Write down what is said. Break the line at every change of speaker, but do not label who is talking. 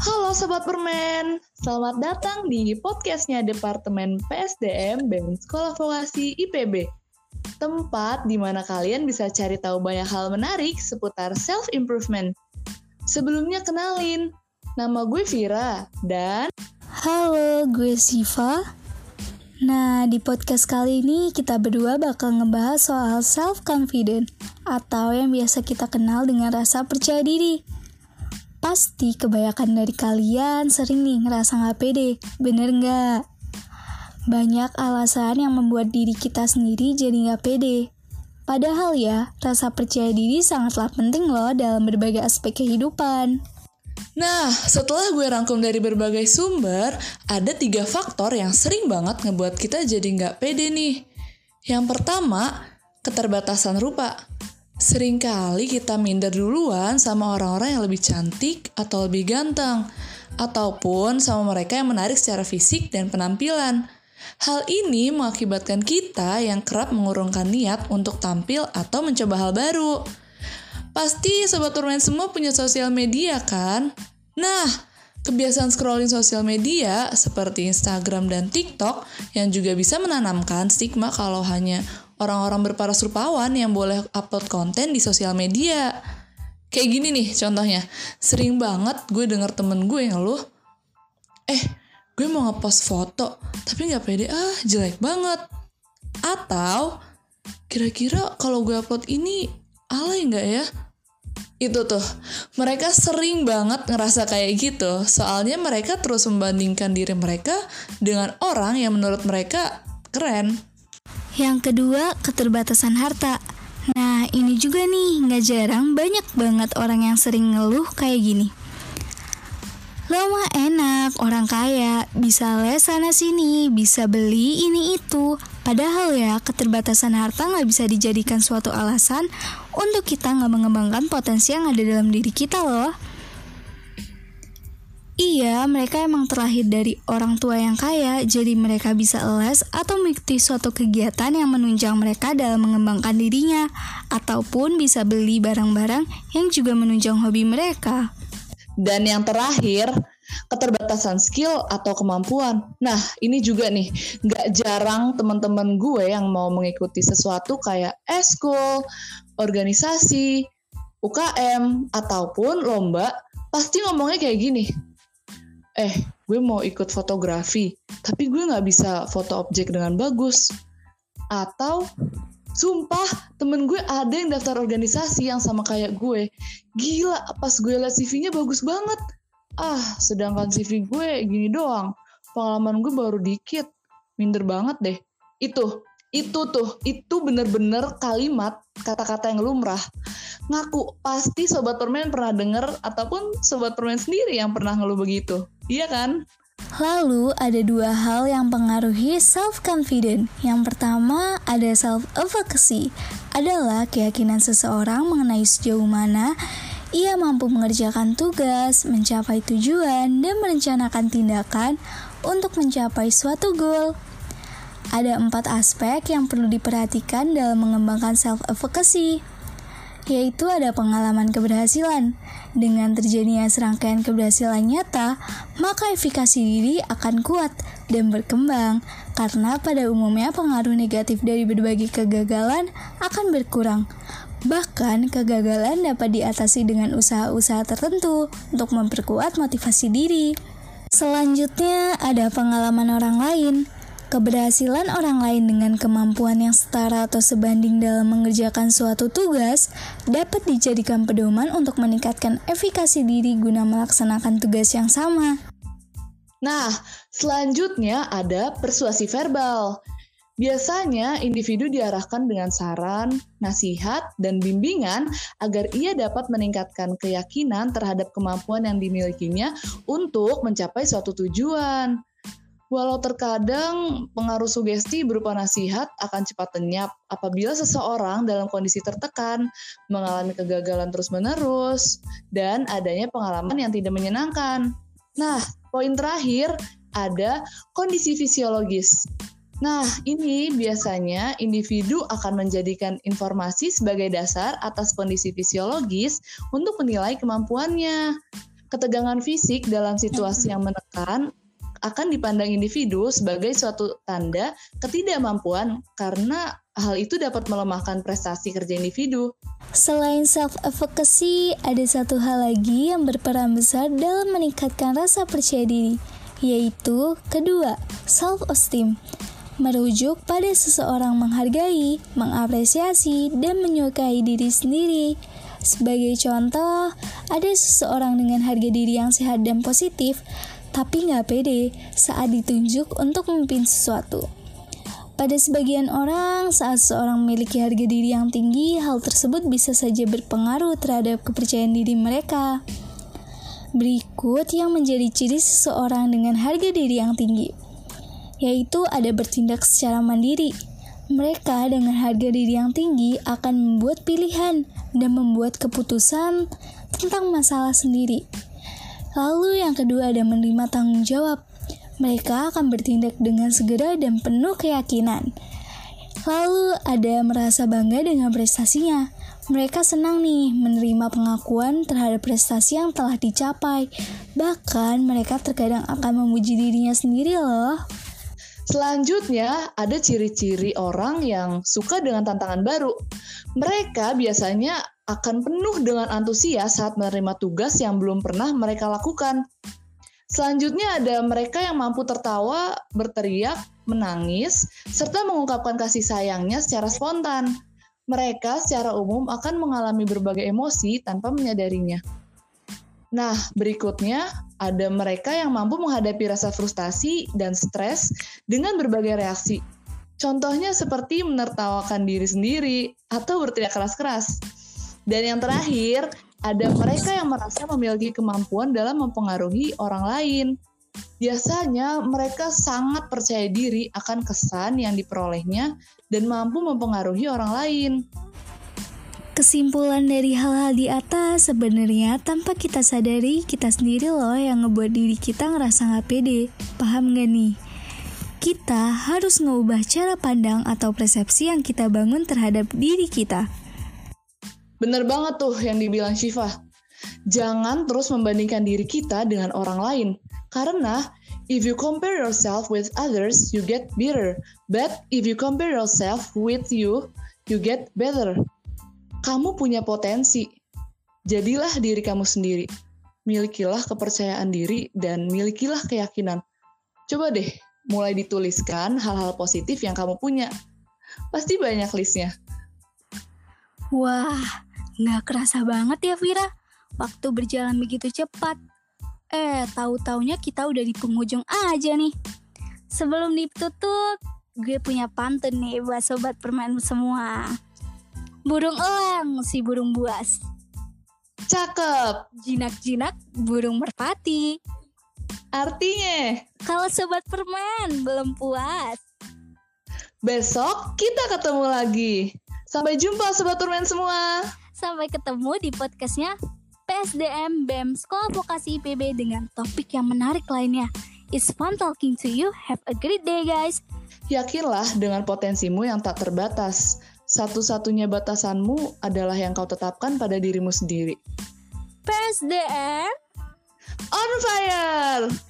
Halo Sobat Permen, selamat datang di podcastnya Departemen PSDM BEM Sekolah Vokasi IPB. Tempat di mana kalian bisa cari tahu banyak hal menarik seputar self-improvement. Sebelumnya kenalin, nama gue Vira dan...
Halo, gue Siva. Nah, di podcast kali ini kita berdua bakal ngebahas soal self-confident atau yang biasa kita kenal dengan rasa percaya diri. Pasti kebanyakan dari kalian sering nih ngerasa nggak pede, bener nggak? Banyak alasan yang membuat diri kita sendiri jadi nggak pede. Padahal ya, rasa percaya diri sangatlah penting loh dalam berbagai aspek kehidupan.
Nah, setelah gue rangkum dari berbagai sumber, ada tiga faktor yang sering banget ngebuat kita jadi nggak pede nih. Yang pertama, keterbatasan rupa. Seringkali kita minder duluan sama orang-orang yang lebih cantik atau lebih ganteng, ataupun sama mereka yang menarik secara fisik dan penampilan. Hal ini mengakibatkan kita yang kerap mengurungkan niat untuk tampil atau mencoba hal baru. Pasti sobat turmen semua punya sosial media kan? Nah, kebiasaan scrolling sosial media seperti Instagram dan TikTok yang juga bisa menanamkan stigma kalau hanya orang-orang berparas rupawan yang boleh upload konten di sosial media. Kayak gini nih contohnya, sering banget gue denger temen gue yang ngeluh, eh gue mau ngepost foto, tapi gak pede, ah jelek banget. Atau, kira-kira kalau gue upload ini alay nggak ya? Itu tuh, mereka sering banget ngerasa kayak gitu, soalnya mereka terus membandingkan diri mereka dengan orang yang menurut mereka keren.
Yang kedua, keterbatasan harta. Nah, ini juga nih, nggak jarang banyak banget orang yang sering ngeluh kayak gini. Lo mah enak, orang kaya, bisa les sana sini, bisa beli ini itu. Padahal ya, keterbatasan harta nggak bisa dijadikan suatu alasan untuk kita nggak mengembangkan potensi yang ada dalam diri kita loh. Iya, mereka emang terlahir dari orang tua yang kaya, jadi mereka bisa les atau mengikuti suatu kegiatan yang menunjang mereka dalam mengembangkan dirinya, ataupun bisa beli barang-barang yang juga menunjang hobi mereka.
Dan yang terakhir, keterbatasan skill atau kemampuan. Nah, ini juga nih, nggak jarang teman-teman gue yang mau mengikuti sesuatu kayak eskul, organisasi, UKM, ataupun lomba, pasti ngomongnya kayak gini, eh gue mau ikut fotografi tapi gue nggak bisa foto objek dengan bagus. Atau sumpah temen gue ada yang daftar organisasi yang sama kayak gue. Gila pas gue liat CV-nya bagus banget ah sedangkan CV gue gini doang. Pengalaman gue baru dikit. Minder banget deh. Itu itu tuh itu bener-bener kalimat kata-kata yang lumrah. Ngaku pasti sobat permen pernah denger ataupun sobat permen sendiri yang pernah ngeluh begitu. Iya kan?
Lalu ada dua hal yang pengaruhi self confident. Yang pertama ada self efficacy, adalah keyakinan seseorang mengenai sejauh mana ia mampu mengerjakan tugas, mencapai tujuan, dan merencanakan tindakan untuk mencapai suatu goal. Ada empat aspek yang perlu diperhatikan dalam mengembangkan self efficacy yaitu ada pengalaman keberhasilan. Dengan terjadinya serangkaian keberhasilan nyata, maka efikasi diri akan kuat dan berkembang, karena pada umumnya pengaruh negatif dari berbagai kegagalan akan berkurang. Bahkan, kegagalan dapat diatasi dengan usaha-usaha tertentu untuk memperkuat motivasi diri. Selanjutnya, ada pengalaman orang lain. Keberhasilan orang lain dengan kemampuan yang setara atau sebanding dalam mengerjakan suatu tugas dapat dijadikan pedoman untuk meningkatkan efikasi diri guna melaksanakan tugas yang sama.
Nah, selanjutnya ada persuasi verbal. Biasanya individu diarahkan dengan saran, nasihat, dan bimbingan agar ia dapat meningkatkan keyakinan terhadap kemampuan yang dimilikinya untuk mencapai suatu tujuan. Walau terkadang pengaruh sugesti berupa nasihat akan cepat lenyap apabila seseorang dalam kondisi tertekan, mengalami kegagalan terus-menerus, dan adanya pengalaman yang tidak menyenangkan. Nah, poin terakhir ada kondisi fisiologis. Nah, ini biasanya individu akan menjadikan informasi sebagai dasar atas kondisi fisiologis untuk menilai kemampuannya. Ketegangan fisik dalam situasi yang menekan akan dipandang individu sebagai suatu tanda ketidakmampuan karena hal itu dapat melemahkan prestasi kerja individu.
Selain self-efficacy, ada satu hal lagi yang berperan besar dalam meningkatkan rasa percaya diri, yaitu kedua, self-esteem merujuk pada seseorang menghargai, mengapresiasi, dan menyukai diri sendiri. Sebagai contoh, ada seseorang dengan harga diri yang sehat dan positif, tapi nggak pede saat ditunjuk untuk memimpin sesuatu. Pada sebagian orang, saat seorang memiliki harga diri yang tinggi, hal tersebut bisa saja berpengaruh terhadap kepercayaan diri mereka. Berikut yang menjadi ciri seseorang dengan harga diri yang tinggi yaitu ada bertindak secara mandiri. Mereka dengan harga diri yang tinggi akan membuat pilihan dan membuat keputusan tentang masalah sendiri. Lalu yang kedua ada menerima tanggung jawab. Mereka akan bertindak dengan segera dan penuh keyakinan. Lalu ada merasa bangga dengan prestasinya. Mereka senang nih menerima pengakuan terhadap prestasi yang telah dicapai. Bahkan mereka terkadang akan memuji dirinya sendiri loh.
Selanjutnya, ada ciri-ciri orang yang suka dengan tantangan baru. Mereka biasanya akan penuh dengan antusias saat menerima tugas yang belum pernah mereka lakukan. Selanjutnya ada mereka yang mampu tertawa, berteriak, menangis, serta mengungkapkan kasih sayangnya secara spontan. Mereka secara umum akan mengalami berbagai emosi tanpa menyadarinya. Nah, berikutnya ada mereka yang mampu menghadapi rasa frustasi dan stres dengan berbagai reaksi. Contohnya seperti menertawakan diri sendiri atau berteriak keras-keras. Dan yang terakhir, ada mereka yang merasa memiliki kemampuan dalam mempengaruhi orang lain. Biasanya mereka sangat percaya diri akan kesan yang diperolehnya dan mampu mempengaruhi orang lain.
Kesimpulan dari hal-hal di atas sebenarnya tanpa kita sadari kita sendiri loh yang ngebuat diri kita ngerasa gak pede. Paham gak nih? Kita harus ngubah cara pandang atau persepsi yang kita bangun terhadap diri kita.
Bener banget tuh yang dibilang Shiva. Jangan terus membandingkan diri kita dengan orang lain. Karena if you compare yourself with others, you get bitter. But if you compare yourself with you, you get better. Kamu punya potensi. Jadilah diri kamu sendiri. Milikilah kepercayaan diri dan milikilah keyakinan. Coba deh, mulai dituliskan hal-hal positif yang kamu punya. Pasti banyak listnya.
Wah, nggak kerasa banget ya Vira. Waktu berjalan begitu cepat. Eh, tahu-taunya kita udah di penghujung aja nih. Sebelum ditutup, gue punya pantun nih buat sobat permen semua. Burung elang si burung buas.
Cakep.
Jinak-jinak burung merpati.
Artinya,
kalau sobat permen belum puas.
Besok kita ketemu lagi. Sampai jumpa sobat permen semua.
Sampai ketemu di podcastnya PSDM BEM Sekolah Vokasi IPB dengan topik yang menarik lainnya. It's fun talking to you. Have a great day guys.
Yakinlah dengan potensimu yang tak terbatas. Satu-satunya batasanmu adalah yang kau tetapkan pada dirimu sendiri.
PSDM
On fire!